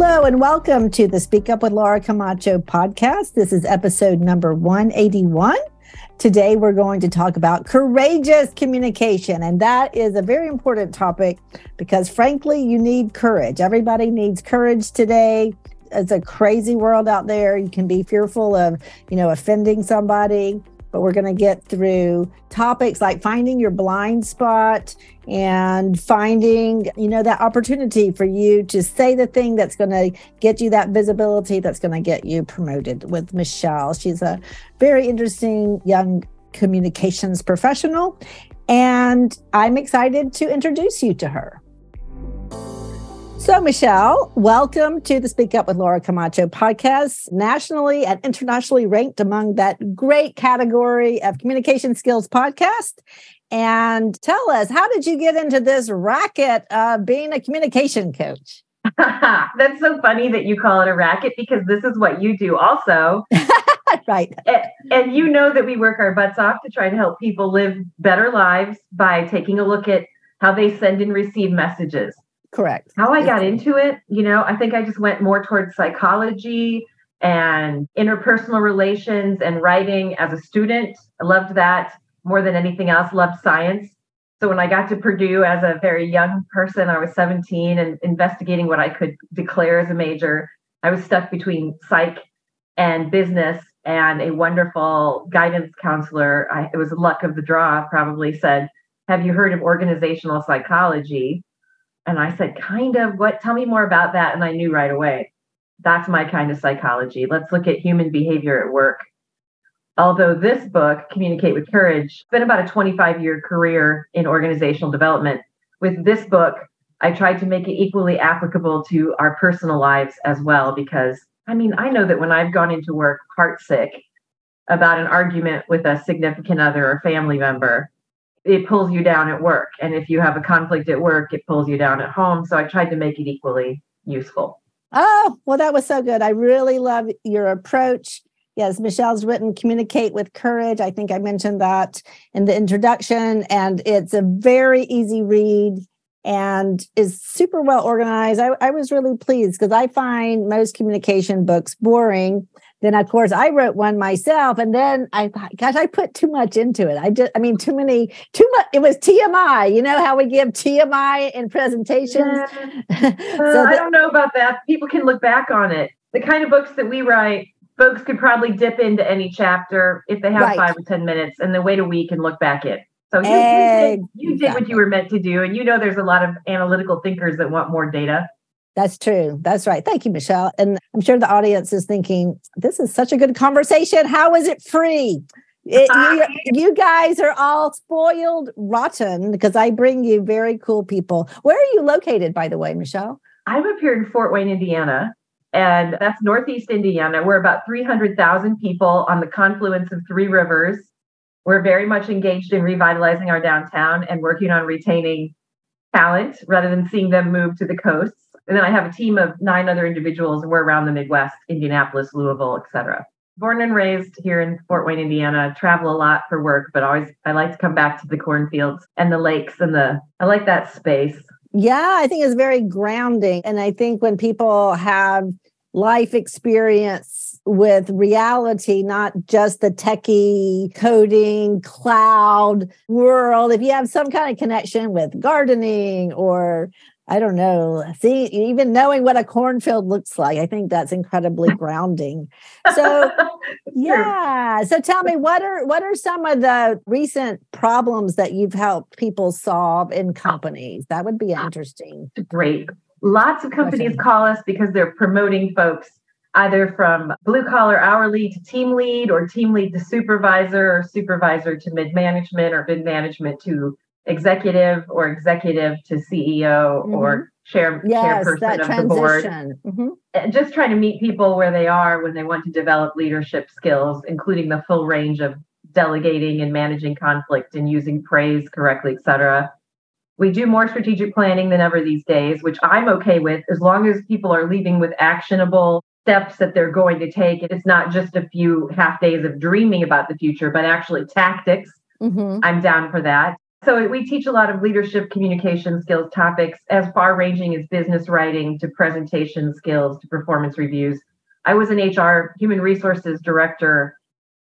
Hello, and welcome to the Speak Up with Laura Camacho podcast. This is episode number 181. Today, we're going to talk about courageous communication. And that is a very important topic because, frankly, you need courage. Everybody needs courage today. It's a crazy world out there. You can be fearful of, you know, offending somebody but we're going to get through topics like finding your blind spot and finding you know that opportunity for you to say the thing that's going to get you that visibility that's going to get you promoted with michelle. She's a very interesting young communications professional and i'm excited to introduce you to her so, Michelle, welcome to the Speak Up with Laura Camacho podcast, nationally and internationally ranked among that great category of communication skills podcast. And tell us, how did you get into this racket of being a communication coach? That's so funny that you call it a racket because this is what you do also. right. And, and you know that we work our butts off to try to help people live better lives by taking a look at how they send and receive messages. Correct. How I got into it, you know, I think I just went more towards psychology and interpersonal relations and writing as a student. I loved that more than anything else, loved science. So when I got to Purdue as a very young person, I was 17 and investigating what I could declare as a major. I was stuck between psych and business and a wonderful guidance counselor. I, it was luck of the draw, probably said, Have you heard of organizational psychology? And I said, kind of, what? Tell me more about that. And I knew right away, that's my kind of psychology. Let's look at human behavior at work. Although this book, Communicate with Courage, been about a 25 year career in organizational development. With this book, I tried to make it equally applicable to our personal lives as well, because I mean, I know that when I've gone into work heartsick about an argument with a significant other or family member, it pulls you down at work. And if you have a conflict at work, it pulls you down at home. So I tried to make it equally useful. Oh, well, that was so good. I really love your approach. Yes, Michelle's written Communicate with Courage. I think I mentioned that in the introduction, and it's a very easy read and is super well organized. I, I was really pleased because I find most communication books boring then of course I wrote one myself, and then I thought, gosh, I put too much into it. I just, I mean, too many, too much. It was TMI. You know how we give TMI in presentations. Yeah. so uh, I don't know about that. People can look back on it. The kind of books that we write, folks could probably dip into any chapter if they have right. five or ten minutes, and then wait a week and look back in. So you, you, did, you did what you were meant to do, and you know there's a lot of analytical thinkers that want more data. That's true. That's right. Thank you, Michelle. And I'm sure the audience is thinking, this is such a good conversation. How is it free? It, you, uh-huh. you, guys are all spoiled rotten because I bring you very cool people. Where are you located, by the way, Michelle? I'm up here in Fort Wayne, Indiana, and that's Northeast Indiana. We're about 300,000 people on the confluence of three rivers. We're very much engaged in revitalizing our downtown and working on retaining talent rather than seeing them move to the coasts. And then I have a team of nine other individuals. and We're around the Midwest, Indianapolis, Louisville, etc. Born and raised here in Fort Wayne, Indiana. Travel a lot for work, but always I like to come back to the cornfields and the lakes and the I like that space. Yeah, I think it's very grounding. And I think when people have life experience with reality, not just the techie coding cloud world. If you have some kind of connection with gardening or I don't know. See, even knowing what a cornfield looks like, I think that's incredibly grounding. So, yeah. So, tell me, what are what are some of the recent problems that you've helped people solve in oh. companies? That would be interesting. Great. Lots of companies call us because they're promoting folks either from blue collar hourly to team lead, or team lead to supervisor, or supervisor to mid management, or mid management to executive or executive to CEO mm-hmm. or chair, yes, chairperson of transition. the board. Mm-hmm. Just trying to meet people where they are when they want to develop leadership skills, including the full range of delegating and managing conflict and using praise correctly, et cetera. We do more strategic planning than ever these days, which I'm okay with as long as people are leaving with actionable steps that they're going to take. It's not just a few half days of dreaming about the future, but actually tactics. Mm-hmm. I'm down for that So we teach a lot of leadership communication skills topics as far ranging as business writing to presentation skills to performance reviews. I was an HR human resources director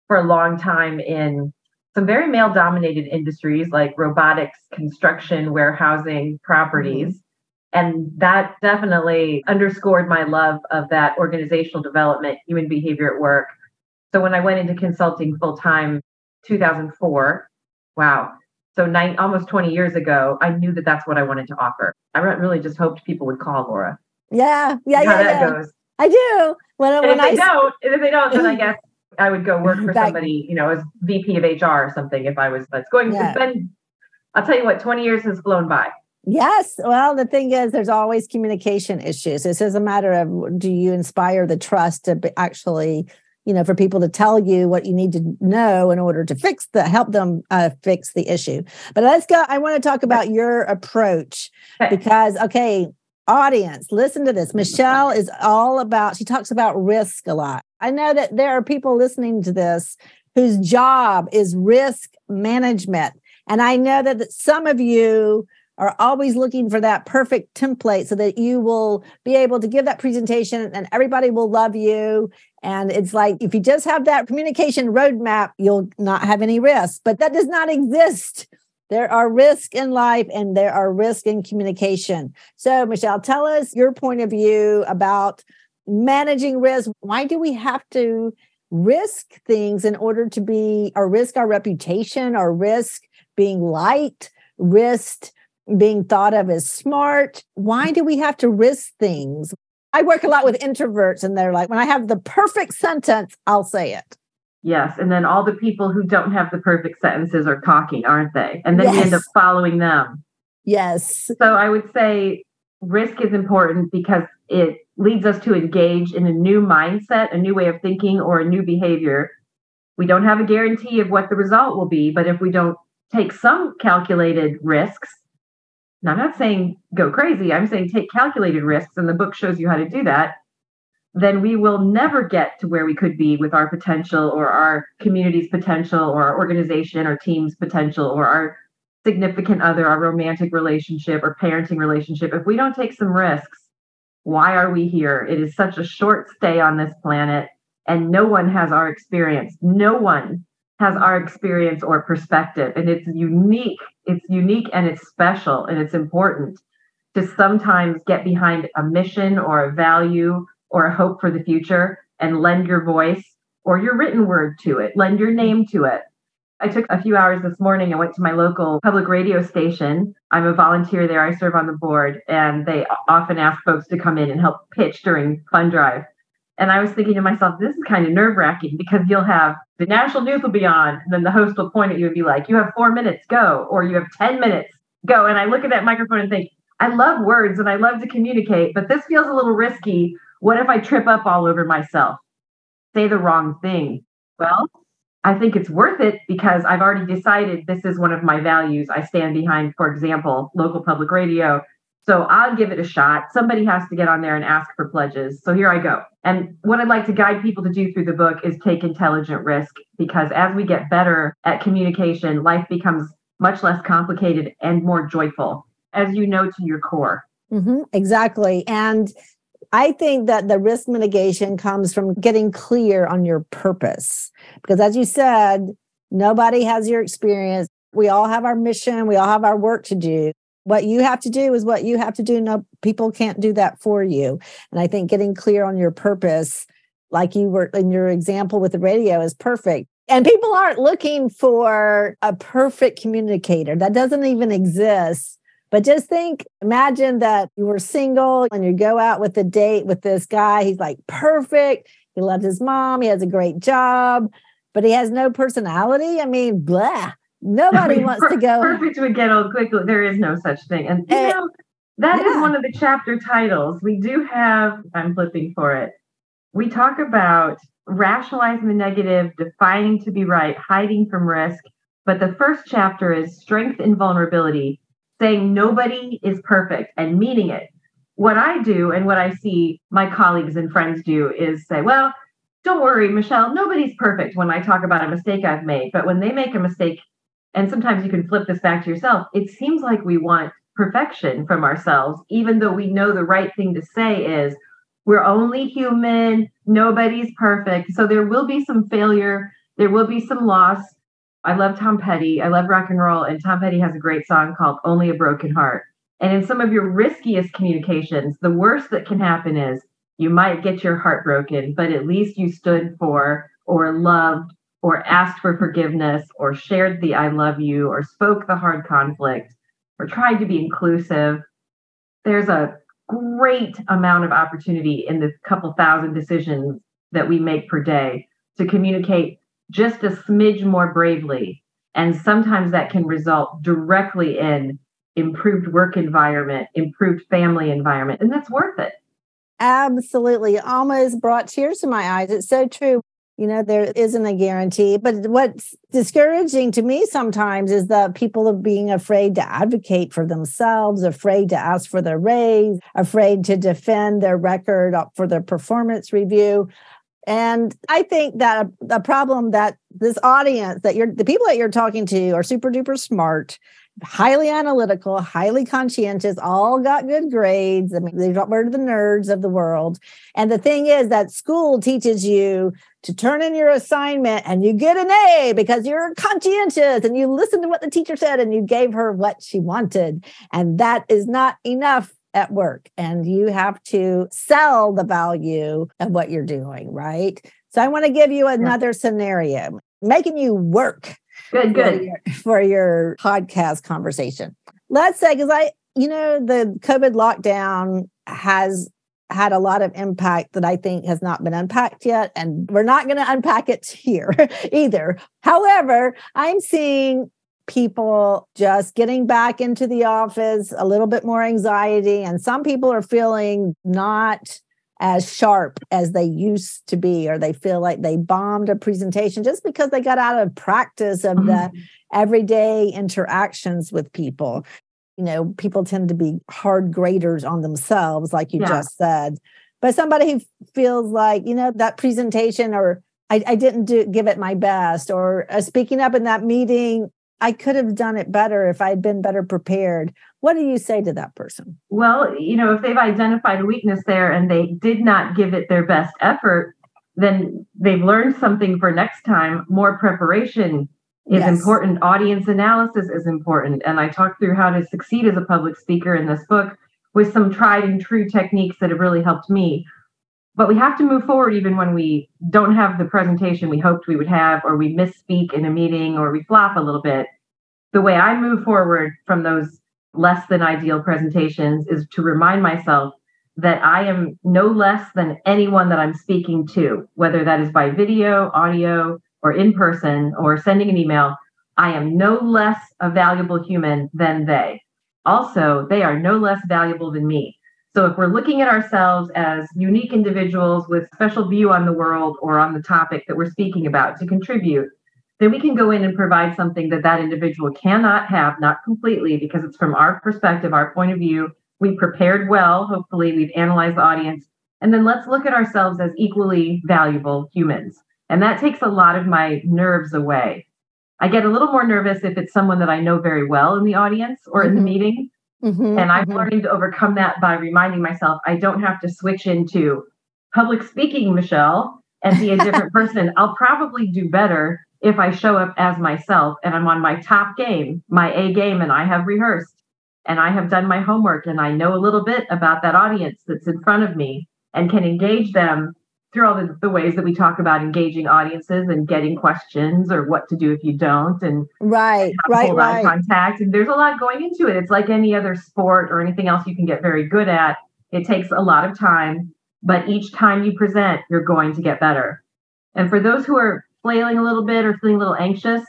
for a long time in some very male dominated industries like robotics, construction, warehousing, properties. Mm-hmm. And that definitely underscored my love of that organizational development, human behavior at work. So when I went into consulting full time, 2004, wow. So nine, almost 20 years ago, I knew that that's what I wanted to offer. I really just hoped people would call Laura. Yeah, yeah, yeah. How that yeah. goes. I do. When, and when if they I don't, if they don't, then I guess I would go work for Back- somebody, you know, as VP of HR or something. If I was, it's going. Yeah. It's been. I'll tell you what. 20 years has flown by. Yes. Well, the thing is, there's always communication issues. This is a matter of do you inspire the trust to be actually, you know, for people to tell you what you need to know in order to fix the help them uh, fix the issue. But let's go. I want to talk about your approach because, okay, audience, listen to this. Michelle is all about. She talks about risk a lot. I know that there are people listening to this whose job is risk management, and I know that that some of you are always looking for that perfect template so that you will be able to give that presentation and everybody will love you. And it's like if you just have that communication roadmap, you'll not have any risks. But that does not exist. There are risks in life and there are risks in communication. So, Michelle, tell us your point of view about managing risk. Why do we have to risk things in order to be or risk our reputation or risk being liked, risk being thought of as smart. Why do we have to risk things? I work a lot with introverts, and they're like, when I have the perfect sentence, I'll say it. Yes, and then all the people who don't have the perfect sentences are talking, aren't they? And then we end up following them. Yes. So I would say risk is important because it leads us to engage in a new mindset, a new way of thinking, or a new behavior. We don't have a guarantee of what the result will be, but if we don't take some calculated risks, and I'm not saying go crazy, I'm saying take calculated risks, and the book shows you how to do that, then we will never get to where we could be with our potential or our community's potential or our organization or team's potential or our significant other, our romantic relationship or parenting relationship, if we don't take some risks, why are we here? It is such a short stay on this planet, and no one has our experience. No one has our experience or perspective, and it's unique. It's unique and it's special, and it's important to sometimes get behind a mission or a value or a hope for the future and lend your voice or your written word to it, lend your name to it. I took a few hours this morning. I went to my local public radio station. I'm a volunteer there. I serve on the board, and they often ask folks to come in and help pitch during fund drive. And I was thinking to myself, this is kind of nerve wracking because you'll have the national news will be on, and then the host will point at you and be like, You have four minutes, go, or you have 10 minutes, go. And I look at that microphone and think, I love words and I love to communicate, but this feels a little risky. What if I trip up all over myself? Say the wrong thing? Well, I think it's worth it because I've already decided this is one of my values. I stand behind, for example, local public radio. So I'll give it a shot. Somebody has to get on there and ask for pledges. So here I go. And what I'd like to guide people to do through the book is take intelligent risk because as we get better at communication, life becomes much less complicated and more joyful, as you know to your core. hmm exactly. And I think that the risk mitigation comes from getting clear on your purpose. Because as you said, nobody has your experience. We all have our mission, we all have our work to do. What you have to do is what you have to do. No, people can't do that for you. And I think getting clear on your purpose, like you were in your example with the radio, is perfect. And people aren't looking for a perfect communicator. That doesn't even exist. But just think, imagine that you were single and you go out with a date with this guy. He's like perfect. He loves his mom. He has a great job, but he has no personality. I mean, blah. Nobody wants to go. Perfect would get old quickly. There is no such thing. And you Eh, know, that is yeah. one of the chapter titles. We do have, I'm flipping for it. We talk about rationalizing the negative, defining to be right, hiding from risk. But the first chapter is strength and vulnerability, saying nobody is perfect and meaning it. What I do and what I see my colleagues and friends do is say, well, don't worry, Michelle, nobody's perfect when I talk about a mistake I've made. But when they make a mistake and sometimes you can flip this back to yourself. It seems like we want perfection from ourselves, even though we know the right thing to say is, we're only human, nobody's perfect. So there will be some failure, there will be some loss. I love Tom Petty, I love rock and roll, and Tom Petty has a great song called Only a Broken Heart. And in some of your riskiest communications, the worst that can happen is you might get your heart broken, but at least you stood for or loved or asked for forgiveness or shared the I love you or spoke the hard conflict or tried to be inclusive. There's a great amount of opportunity in the couple thousand decisions that we make per day to communicate just a smidge more bravely. And sometimes that can result directly in improved work environment, improved family environment, and that's worth it. Absolutely. Almost brought tears to my eyes. It's so true. You know, there isn't a guarantee. But what's discouraging to me sometimes is that people are being afraid to advocate for themselves, afraid to ask for their raise, afraid to defend their record for their performance review. And I think that the problem that this audience, that you're the people that you're talking to are super duper smart highly analytical, highly conscientious, all got good grades. I mean, they were the nerds of the world. And the thing is that school teaches you to turn in your assignment and you get an A because you're conscientious and you listen to what the teacher said and you gave her what she wanted. And that is not enough at work. And you have to sell the value of what you're doing, right? So I want to give you another yeah. scenario, making you work Good, good. For your, for your podcast conversation. Let's say, because I, you know, the COVID lockdown has had a lot of impact that I think has not been unpacked yet. And we're not going to unpack it here either. However, I'm seeing people just getting back into the office, a little bit more anxiety, and some people are feeling not as sharp as they used to be, or they feel like they bombed a presentation just because they got out of practice of mm-hmm. the everyday interactions with people. You know, people tend to be hard graders on themselves, like you yeah. just said. But somebody who feels like, you know, that presentation or I, I didn't do give it my best, or uh, speaking up in that meeting, I could have done it better if I'd been better prepared. What do you say to that person? Well, you know, if they've identified a weakness there and they did not give it their best effort, then they've learned something for next time. More preparation is yes. important, audience analysis is important. And I talk through how to succeed as a public speaker in this book with some tried and true techniques that have really helped me. But we have to move forward even when we don't have the presentation we hoped we would have, or we misspeak in a meeting, or we flop a little bit. The way I move forward from those less than ideal presentations is to remind myself that I am no less than anyone that I'm speaking to, whether that is by video, audio, or in person, or sending an email. I am no less a valuable human than they. Also, they are no less valuable than me. So if we're looking at ourselves as unique individuals with special view on the world or on the topic that we're speaking about to contribute, then we can go in and provide something that that individual cannot have, not completely, because it's from our perspective, our point of view. We prepared well. Hopefully, we've analyzed the audience. And then let's look at ourselves as equally valuable humans. And that takes a lot of my nerves away. I get a little more nervous if it's someone that I know very well in the audience or mm-hmm. in the mm-hmm. meeting. Mm-hmm, and I'm mm-hmm. learning to overcome that by reminding myself I don't have to switch into public speaking, Michelle, and be a different person. I'll probably do better if I show up as myself and I'm on my top game, my A game, and I have rehearsed and I have done my homework and I know a little bit about that audience that's in front of me and can engage them through all the, the ways that we talk about engaging audiences and getting questions or what to do if you don't and right right right. contact. And there's a lot going into it. It's like any other sport or anything else you can get very good at. It takes a lot of time but each time you present you're going to get better. And for those who are flailing a little bit or feeling a little anxious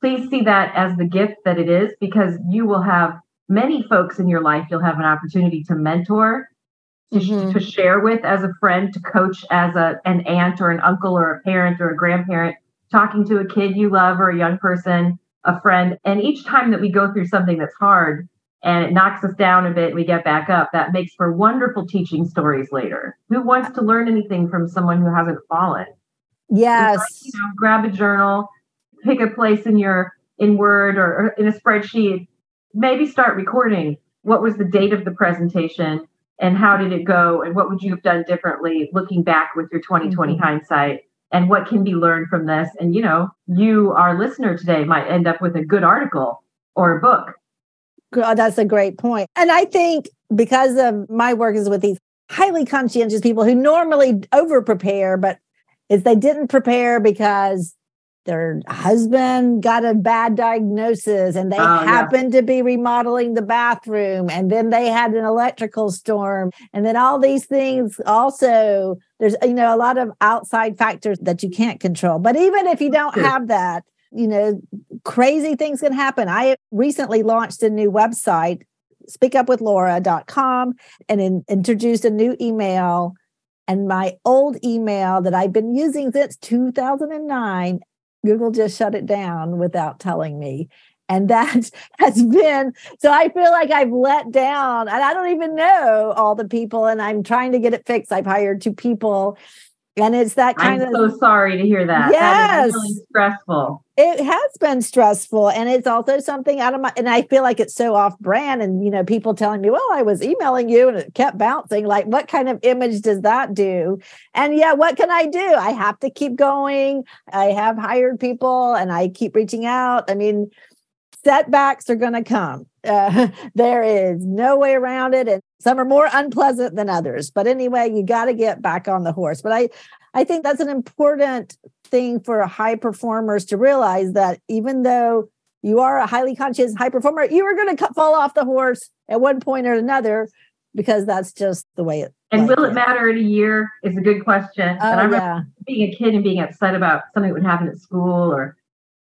please see that as the gift that it is because you will have many folks in your life you'll have an opportunity to mentor to, mm-hmm. to share with as a friend, to coach as a, an aunt or an uncle or a parent or a grandparent, talking to a kid you love or a young person, a friend. And each time that we go through something that's hard and it knocks us down a bit, and we get back up, that makes for wonderful teaching stories later. Who wants to learn anything from someone who hasn't fallen? Yes. So, you know, grab a journal, pick a place in your in Word or, or in a spreadsheet, maybe start recording what was the date of the presentation and how did it go and what would you have done differently looking back with your 2020 mm-hmm. hindsight? And what can be learned from this? And you know you our listener today might end up with a good article or a book. That's a great point. And i think because of my work is with these highly conscientious people who normally over prepare but is they didn't prepare because their husband got a bad diagnosis and they oh, happened yeah. to be remodeling the bathroom and then they had an electrical storm. And then all these things also there's you know a lot of outside factors that you can't control. But even if you don't have that you know crazy things can happen. I recently launched a new website speakupwithlaura.com and in, introduced a new email. And my old email that I've been using since 2009 Google just shut it down without telling me. And that has been so I feel like I've let down and I don't even know all the people and I'm trying to get it fixed. I've hired two people and it's that kind I'm of so sorry to hear that. Yes. That really stressful. It has been stressful. And it's also something out of my and I feel like it's so off brand. And you know, people telling me, well, I was emailing you and it kept bouncing. Like, what kind of image does that do? And yeah, what can I do? I have to keep going. I have hired people and I keep reaching out. I mean, setbacks are going to come. Uh, there is no way around it. And some are more unpleasant than others. But anyway, you got to get back on the horse. But I, I think that's an important thing for high performers to realize that even though you are a highly conscious high performer, you are going to fall off the horse at one point or another because that's just the way it. And will it matter in a year? Is a good question. Oh, and I remember yeah. being a kid and being upset about something that would happen at school or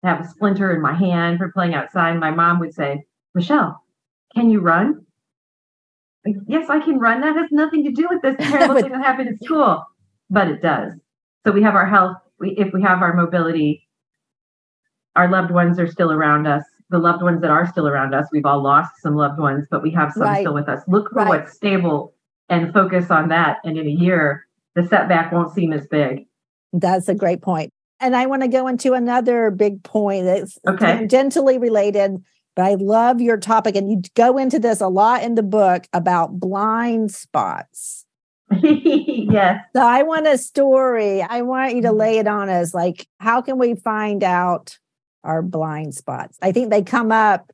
have a splinter in my hand for playing outside. My mom would say, Michelle, can you run? Like, yes, I can run. That has nothing to do with this terrible thing that happened at school, but it does. So we have our health. We, if we have our mobility, our loved ones are still around us. The loved ones that are still around us, we've all lost some loved ones, but we have some right. still with us. Look for right. what's stable and focus on that. And in a year, the setback won't seem as big. That's a great point. And I want to go into another big point that's okay. tangentially related, but I love your topic. And you go into this a lot in the book about blind spots. yes. So I want a story. I want you to mm-hmm. lay it on us. Like, how can we find out our blind spots? I think they come up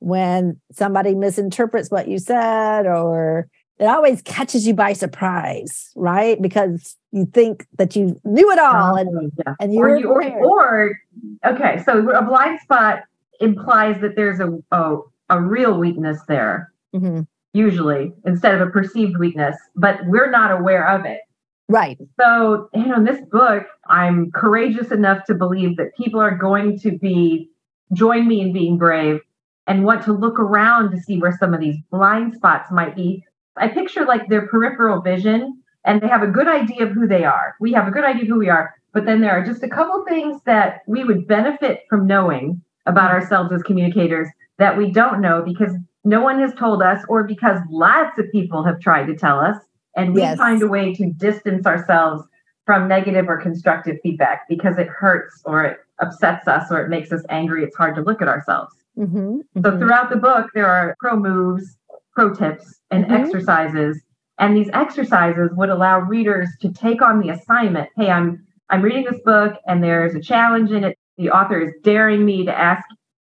when somebody misinterprets what you said or it always catches you by surprise, right? Because you think that you knew it all, and oh, yeah. and you, or, you or, or, okay, so a blind spot implies that there's a a, a real weakness there, mm-hmm. usually instead of a perceived weakness, but we're not aware of it. Right. So, you know, in this book, I'm courageous enough to believe that people are going to be join me in being brave and want to look around to see where some of these blind spots might be I picture like their peripheral vision and they have a good idea of who they are. We have a good idea of who we are, but then there are just a couple things that we would benefit from knowing about ourselves as communicators that we don't know because no one has told us or because lots of people have tried to tell us and we yes. find a way to distance ourselves from negative or constructive feedback because it hurts or it upsets us or it makes us angry it's hard to look at ourselves mm-hmm, mm-hmm. so throughout the book there are pro moves pro tips and mm-hmm. exercises. And these exercises would allow readers to take on the assignment. Hey, I'm I'm reading this book and there's a challenge in it. The author is daring me to ask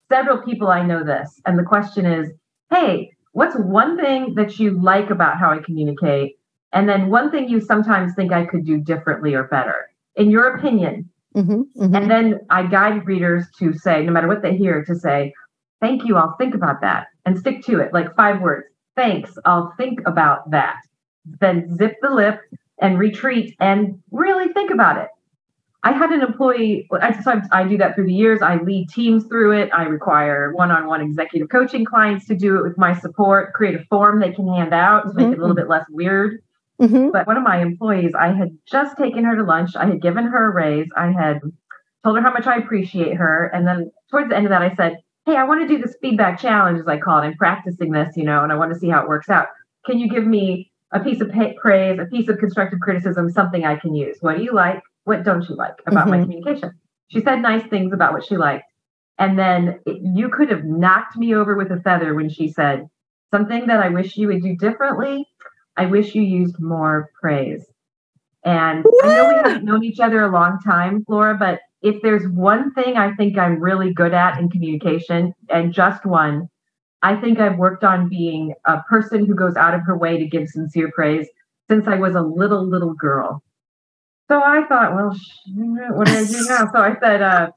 several people I know this. And the question is, hey, what's one thing that you like about how I communicate? And then one thing you sometimes think I could do differently or better, in your opinion. Mm-hmm, mm-hmm. And then I guide readers to say, no matter what they hear, to say, thank you, I'll think about that and stick to it, like five words thanks, I'll think about that. Then zip the lip and retreat and really think about it. I had an employee, I, so I do that through the years. I lead teams through it. I require one on one executive coaching clients to do it with my support, create a form they can hand out to mm-hmm. make it a little bit less weird. Mm-hmm. But one of my employees, I had just taken her to lunch. I had given her a raise. I had told her how much I appreciate her. And then towards the end of that, I said, hey, I want to do this feedback challenge, as I call it. I'm practicing this, you know, and I want to see how it works out. Can you give me a piece of praise, a piece of constructive criticism, something I can use? What do you like? What don't you like about mm-hmm. my communication? She said nice things about what she liked. And then you could have knocked me over with a feather when she said, Something that I wish you would do differently. I wish you used more praise. And I know we haven't known each other a long time, Laura, but if there's one thing I think I'm really good at in communication, and just one, I think I've worked on being a person who goes out of her way to give sincere praise since I was a little, little girl. So I thought, well, what do I do now? So I said, uh,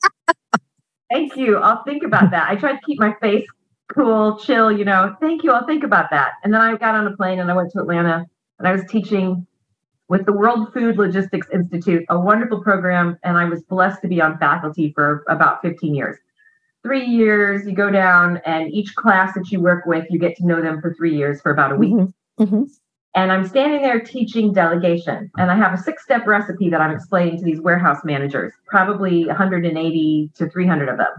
thank you. I'll think about that. I tried to keep my face cool, chill, you know, thank you. I'll think about that. And then I got on a plane and I went to Atlanta and I was teaching with the World Food Logistics Institute, a wonderful program. And I was blessed to be on faculty for about 15 years. Three years, you go down, and each class that you work with, you get to know them for three years for about a week. Mm-hmm. Mm-hmm. And I'm standing there teaching delegation, and I have a six step recipe that I'm explaining to these warehouse managers, probably 180 to 300 of them.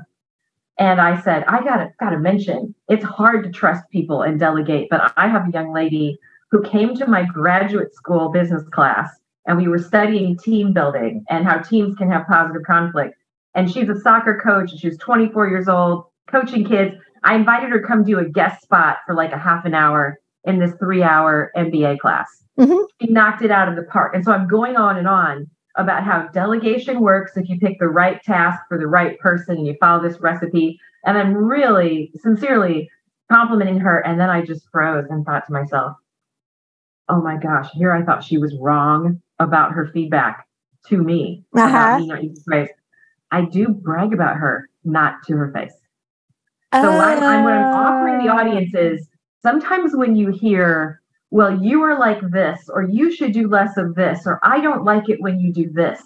And I said, I gotta gotta mention, it's hard to trust people and delegate, but I have a young lady who came to my graduate school business class, and we were studying team building and how teams can have positive conflict. And she's a soccer coach, and she's 24 years old, coaching kids. I invited her to come do a guest spot for like a half an hour in this three hour MBA class. Mm-hmm. She knocked it out of the park. And so I'm going on and on about how delegation works if you pick the right task for the right person and you follow this recipe. And I'm really sincerely complimenting her. And then I just froze and thought to myself, oh my gosh, here I thought she was wrong about her feedback to me. Uh-huh. Me I do brag about her, not to her face. So uh... I'm, I'm, what I'm offering the audience is sometimes when you hear, well, you are like this, or you should do less of this, or I don't like it when you do this,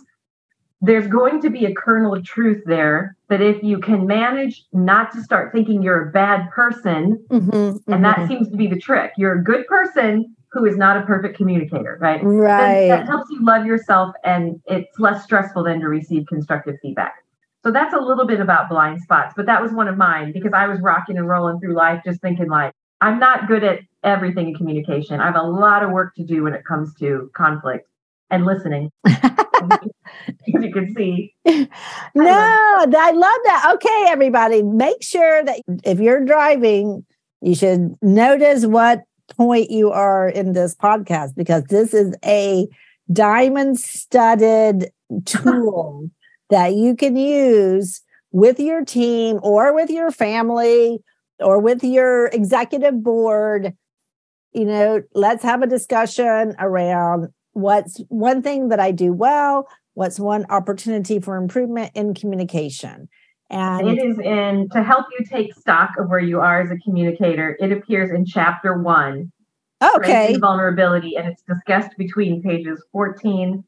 there's going to be a kernel of truth there that if you can manage not to start thinking you're a bad person, mm-hmm, mm-hmm. and that seems to be the trick, you're a good person who is not a perfect communicator, right? Right. that helps you love yourself and it's less stressful than to receive constructive feedback. So that's a little bit about blind spots, but that was one of mine because I was rocking and rolling through life just thinking like, I'm not good at everything in communication. I have a lot of work to do when it comes to conflict and listening. as you can see. No, I love that. Okay, everybody, make sure that if you're driving, you should notice what point you are in this podcast because this is a diamond studded tool that you can use with your team or with your family or with your executive board, you know, let's have a discussion around what's one thing that I do well, what's one opportunity for improvement in communication. And it is in to help you take stock of where you are as a communicator. It appears in chapter one. Oh, okay. Vulnerability, and it's discussed between pages 14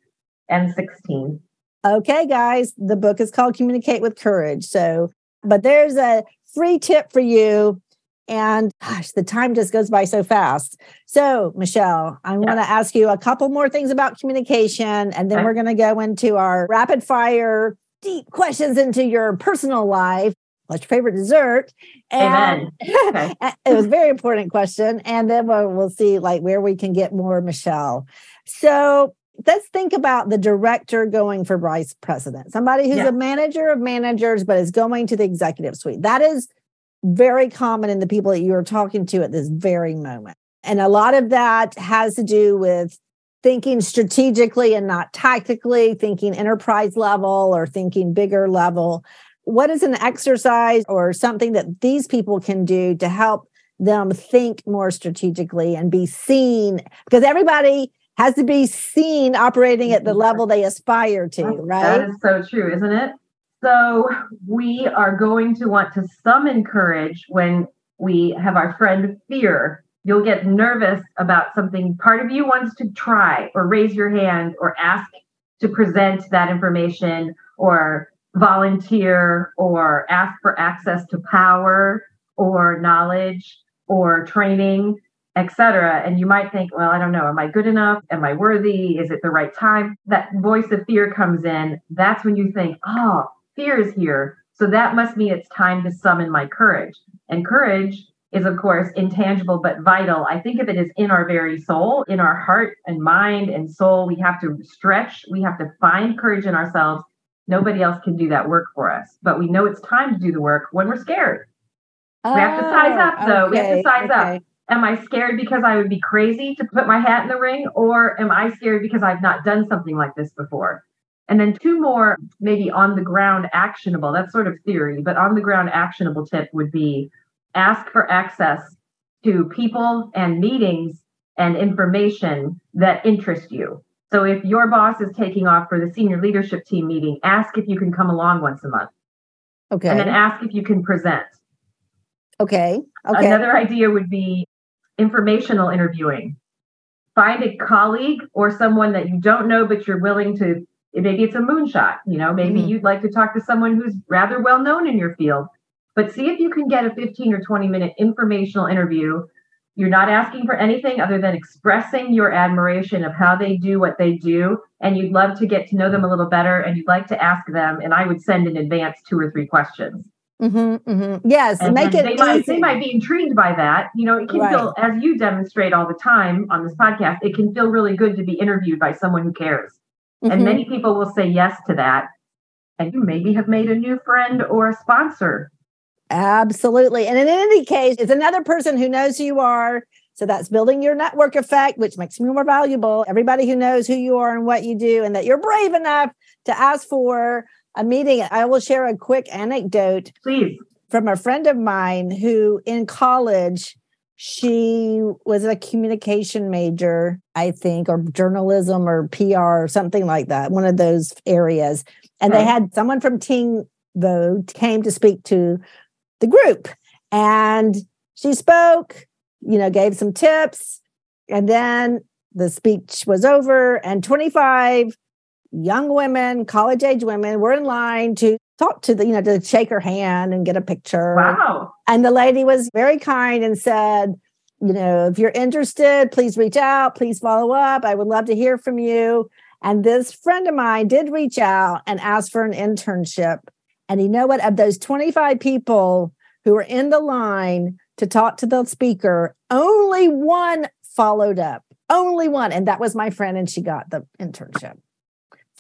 and 16. Okay, guys, the book is called Communicate with Courage. So, but there's a free tip for you. And gosh, the time just goes by so fast. So, Michelle, I yeah. want to ask you a couple more things about communication, and then okay. we're going to go into our rapid fire, deep questions into your personal life. What's your favorite dessert? And okay. it was a very important question. And then we'll, we'll see like where we can get more Michelle. So let's think about the director going for vice president, somebody who's yeah. a manager of managers, but is going to the executive suite. That is very common in the people that you are talking to at this very moment. And a lot of that has to do with thinking strategically and not tactically, thinking enterprise level or thinking bigger level. What is an exercise or something that these people can do to help them think more strategically and be seen? Because everybody has to be seen operating at the level they aspire to, right? That is so true, isn't it? So we are going to want to summon courage when we have our friend fear. You'll get nervous about something part of you wants to try or raise your hand or ask to present that information or volunteer or ask for access to power or knowledge or training etc. And you might think, well, I don't know, am I good enough? Am I worthy? Is it the right time? That voice of fear comes in. That's when you think, oh, fear is here. So that must mean it's time to summon my courage. And courage is, of course, intangible but vital. I think of it as in our very soul, in our heart and mind and soul. We have to stretch, we have to find courage in ourselves Nobody else can do that work for us, but we know it's time to do the work when we're scared. we have to size up oh, though. okay, We have to size okay. up. Am I scared because I would be crazy to put my hat in the ring, or am I scared because I've not done something like this before? And then two more, maybe on the ground actionable, that's sort of theory, but on the ground actionable tip would be ask for access to people and meetings and information that interest you. So if your boss is taking off for the senior leadership team meeting, ask if you can come along once a month Okay. and then ask if you can present. okay. Okay. Another idea would be informational interviewing. Find a colleague or someone that you don't know, but you're willing to. Maybe it's a moonshot. You know, maybe Mhm. you'd like to talk to someone who's rather well known in your field. But see if you can get a 15 or 20 minute informational interview. You're not asking for anything other than expressing your admiration of how they do what they do. And you'd love to get to know them a little better and you'd like to ask them. And I would send in advance two or three questions. Mm-hmm, mm-hmm. Yes, And make it they might, they might be intrigued by that. You know, it can Right. feel, as you demonstrate all the time on this podcast, it can feel really good to be interviewed by someone who cares. And Mhm. many people will say yes to that. And you maybe have made a new friend or a sponsor. Absolutely. And in any case, it's another person who knows who you are. So that's building your network effect, which makes you more valuable. Everybody who knows who you are and what you do, and that you're brave enough to ask for a meeting. I will share a quick anecdote Please. from a friend of mine who in college she was a communication major i think or journalism or pr or something like that one of those areas. And they had someone from ting though came to speak to the group. And she spoke you know gave some tips. And then the speech was over. And 25 young women college age women were in line to talk to the you know to shake her hand and get a picture Wow. and the lady was very kind and said, you know, if you're interested, please reach out, please follow up. I would love to hear from you. And this friend of mine did reach out and ask for an internship. And you know what? Of those 25 people who were in the line to talk to the speaker, only one followed up. Only one. And that was my friend, and she got the internship.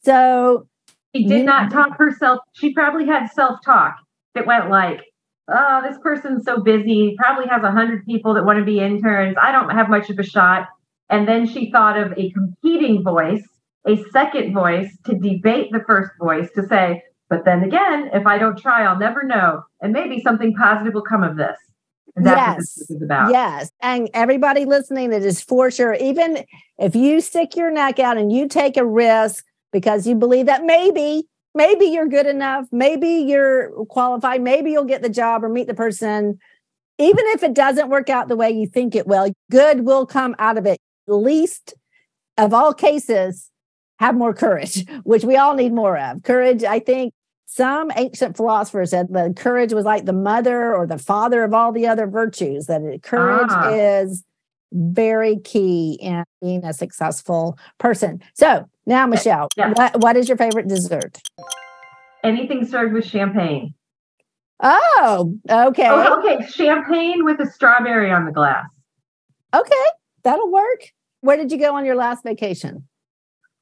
So She did not talk herself. She probably had self talk that went like, oh, this person's so busy, probably has a hundred people that want to be interns. I don't have much of a shot. And then she thought of a competing voice, a second voice to debate the first voice to say, but then again, if I don't try, I'll never know. And maybe something positive will come of this. And that's what this Yes. is about. Yes. And everybody listening, it is for sure. Even if you stick your neck out and you take a risk because you believe that maybe, maybe you're good enough, maybe you're qualified, maybe you'll get the job or meet the person. Even if it doesn't work out the way you think it will, good will come out of it. Least of all cases, have more courage, which we all need more of. Courage, I think some ancient philosophers said that courage was like the mother or the father of all the other virtues, that courage Ah. is very key in being a successful person. So now, eh, Michelle, Yeah. what, what is your favorite dessert? Anything served with champagne. Oh, okay. Oh, okay. Champagne with a strawberry on the glass. Okay, that'll work. Where did you go on your last vacation?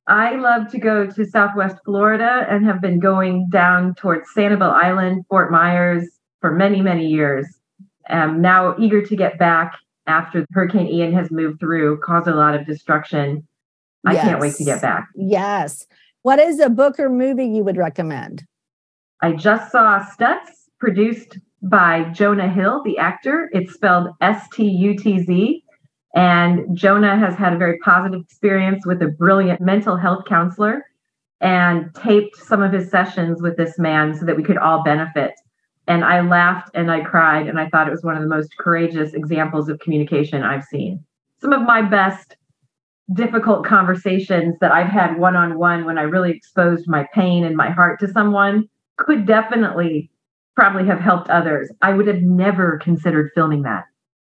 I love to go to Southwest Florida and have been going down towards Sanibel Island, Fort Myers for many, many years. I'm now eager to get back after Hurricane Ian has moved through, caused a lot of destruction. I can't wait to get back. Yes. What is a book or movie you would recommend? I just saw Stutz, produced by Jonah Hill, the actor. It's spelled S T U T Z. And Jonah has had a very positive experience with a brilliant mental health counselor and taped some of his sessions with this man so that we could all benefit. And I laughed and I cried, and I thought it was one of the most courageous examples of communication I've seen. Some of my best difficult conversations that I've had one on one when I really exposed my pain and my heart to someone could definitely probably have helped others. I would have never considered filming that.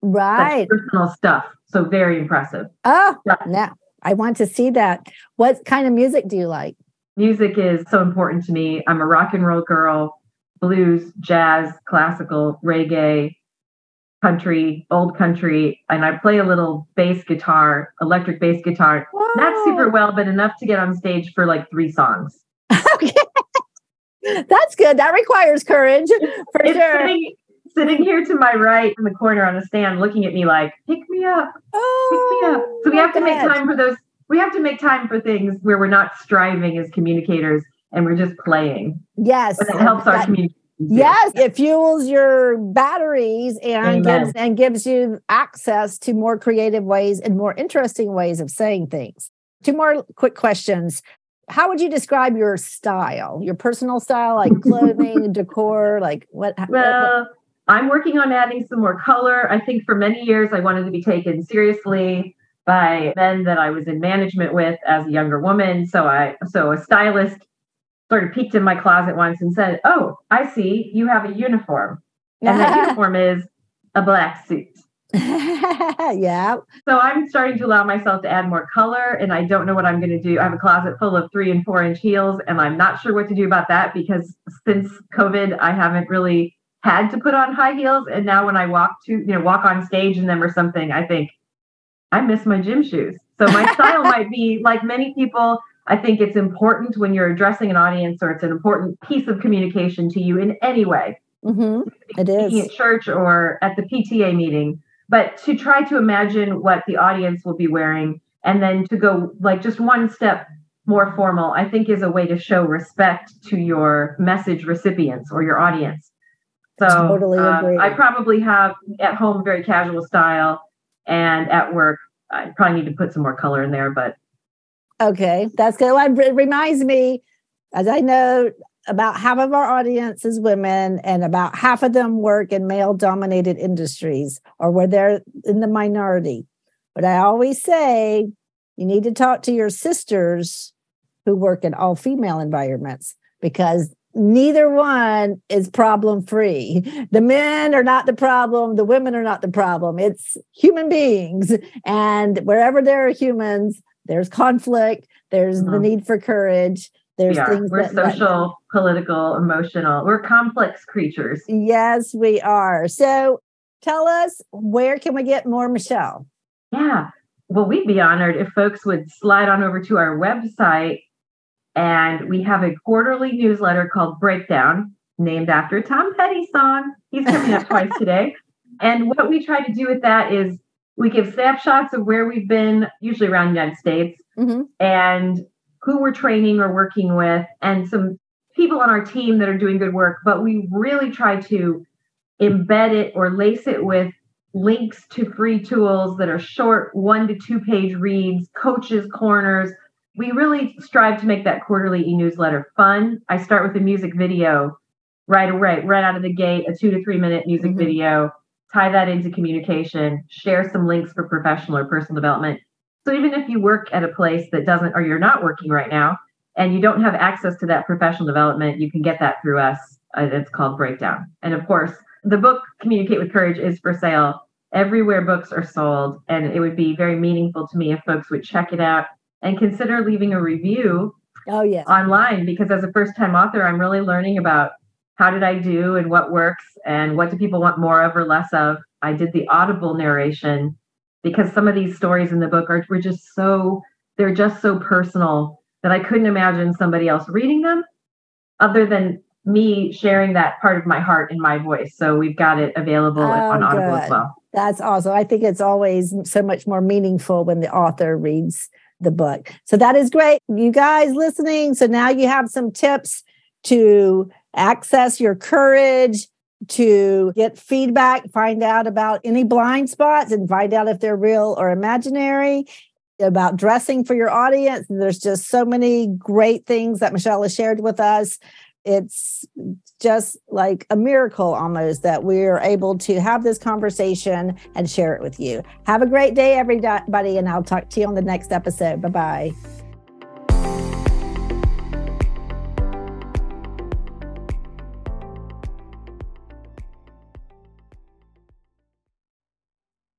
Right. That's personal stuff. So very impressive. Oh, Yeah. now I want to see that. What kind of music do you like? Music is so important to me. I'm a rock and roll girl, blues, jazz, classical, reggae, country, old country, and I play a little bass guitar, electric bass guitar. Not super well, but enough to get on stage for like three songs. okay. That's good. That requires courage for It's sure. sitting, sitting here to my right in the corner on the stand, looking at me like, "Pick me up, pick Oh, me up." Oh, so we have to make time for those. We have to make time for things where we're not striving as communicators and we're just playing. Yes. But it helps our That- communication. too. Yes, it fuels your batteries and Amen. gives and gives you access to more creative ways and more interesting ways of saying things. Two more quick questions. How would you describe your style, your personal style, like clothing, decor, like what? what- what- Well, I'm working on adding some more color. I think for many years I wanted to be taken seriously by men that I was in management with as a younger woman. So I so a stylist sort of peeked in my closet once and said, "Oh, I see you have a uniform." And that uniform is a black suit. yeah. So I'm starting to allow myself to add more color, and I don't know what I'm going to do. I have a closet full of three and four inch heels, and I'm not sure what to do about that because since COVID, I haven't really had to put on high heels. And now when I walk to, you know, walk on stage in them or something, I think I miss my gym shoes. So my style might be like many people. I think it's important when you're addressing an audience or it's an important piece of communication to you in any way hmm It is. at church or at the PTA meeting, but to try to imagine what the audience will be wearing and then to go like just one step more formal, I think is a way to show respect to your message recipients or your audience. So Totally um, agree. I probably have at home very casual style and at work I probably need to put some more color in there, but Okay, that's good. Well, it reminds me, as I know, about half of our audience is women, and about half of them work in male dominated industries or where they're in the minority. But I always say you need to talk to your sisters who work in all female environments because neither one is problem free. The men are not the problem, the women are not the problem. It's human beings. And wherever there are humans, there's conflict, there's the Mhm. need for courage, there's are. things We're that that- social, political, emotional. We're complex creatures. Yes, we are. So tell us where can we get more Michelle? Yeah. Well, we'd be honored if folks would slide on over to our website. And we have a quarterly newsletter called Breakdown, named after Tom Petty song. He's coming up twice today. And what we try to do with that is we give snapshots of where we've been, usually around the United States, Mhm. and who we're training or working with, and some people on our team that are doing good work. But we really try to embed it or lace it with links to free tools that are short, one to two page reads, coaches' corners. We really strive to make that quarterly e newsletter fun. I start with a music video right away, right out of the gate, a two to three minute music Mhm. video, tie that into communication, share some links for professional or personal development. So even if you work at a place that doesn't, or you're not working right now, and you don't have access to that professional development, you can get that through us. Uh, It's called Breakdown. And of course, the book Communicate with Courage is for sale everywhere books are sold. And it would be very meaningful to me if folks would check it out and consider leaving a review Oh, yes. online because as a first time author, I'm really learning about how did I do and what works and what do people want more of or less of. I did the audible narration because some of these stories in the book are were just so they're just so personal that I couldn't imagine somebody else reading them other than me sharing that part of my heart in my voice. So we've got it available Oh, on Audible as well. That's awesome. I think it's always so much more meaningful when the author reads the book. So that is great. You guys listening. So now you have some tips to access your courage, to get feedback, find out about any blind spots and find out if they're real or imaginary. About dressing for your audience. There's just so many great things that Michelle has shared with us. It's just like a miracle almost that we're able to have this conversation and share it with you. Have a great day, everybody, and I'll talk to you on the next episode. Bye bye.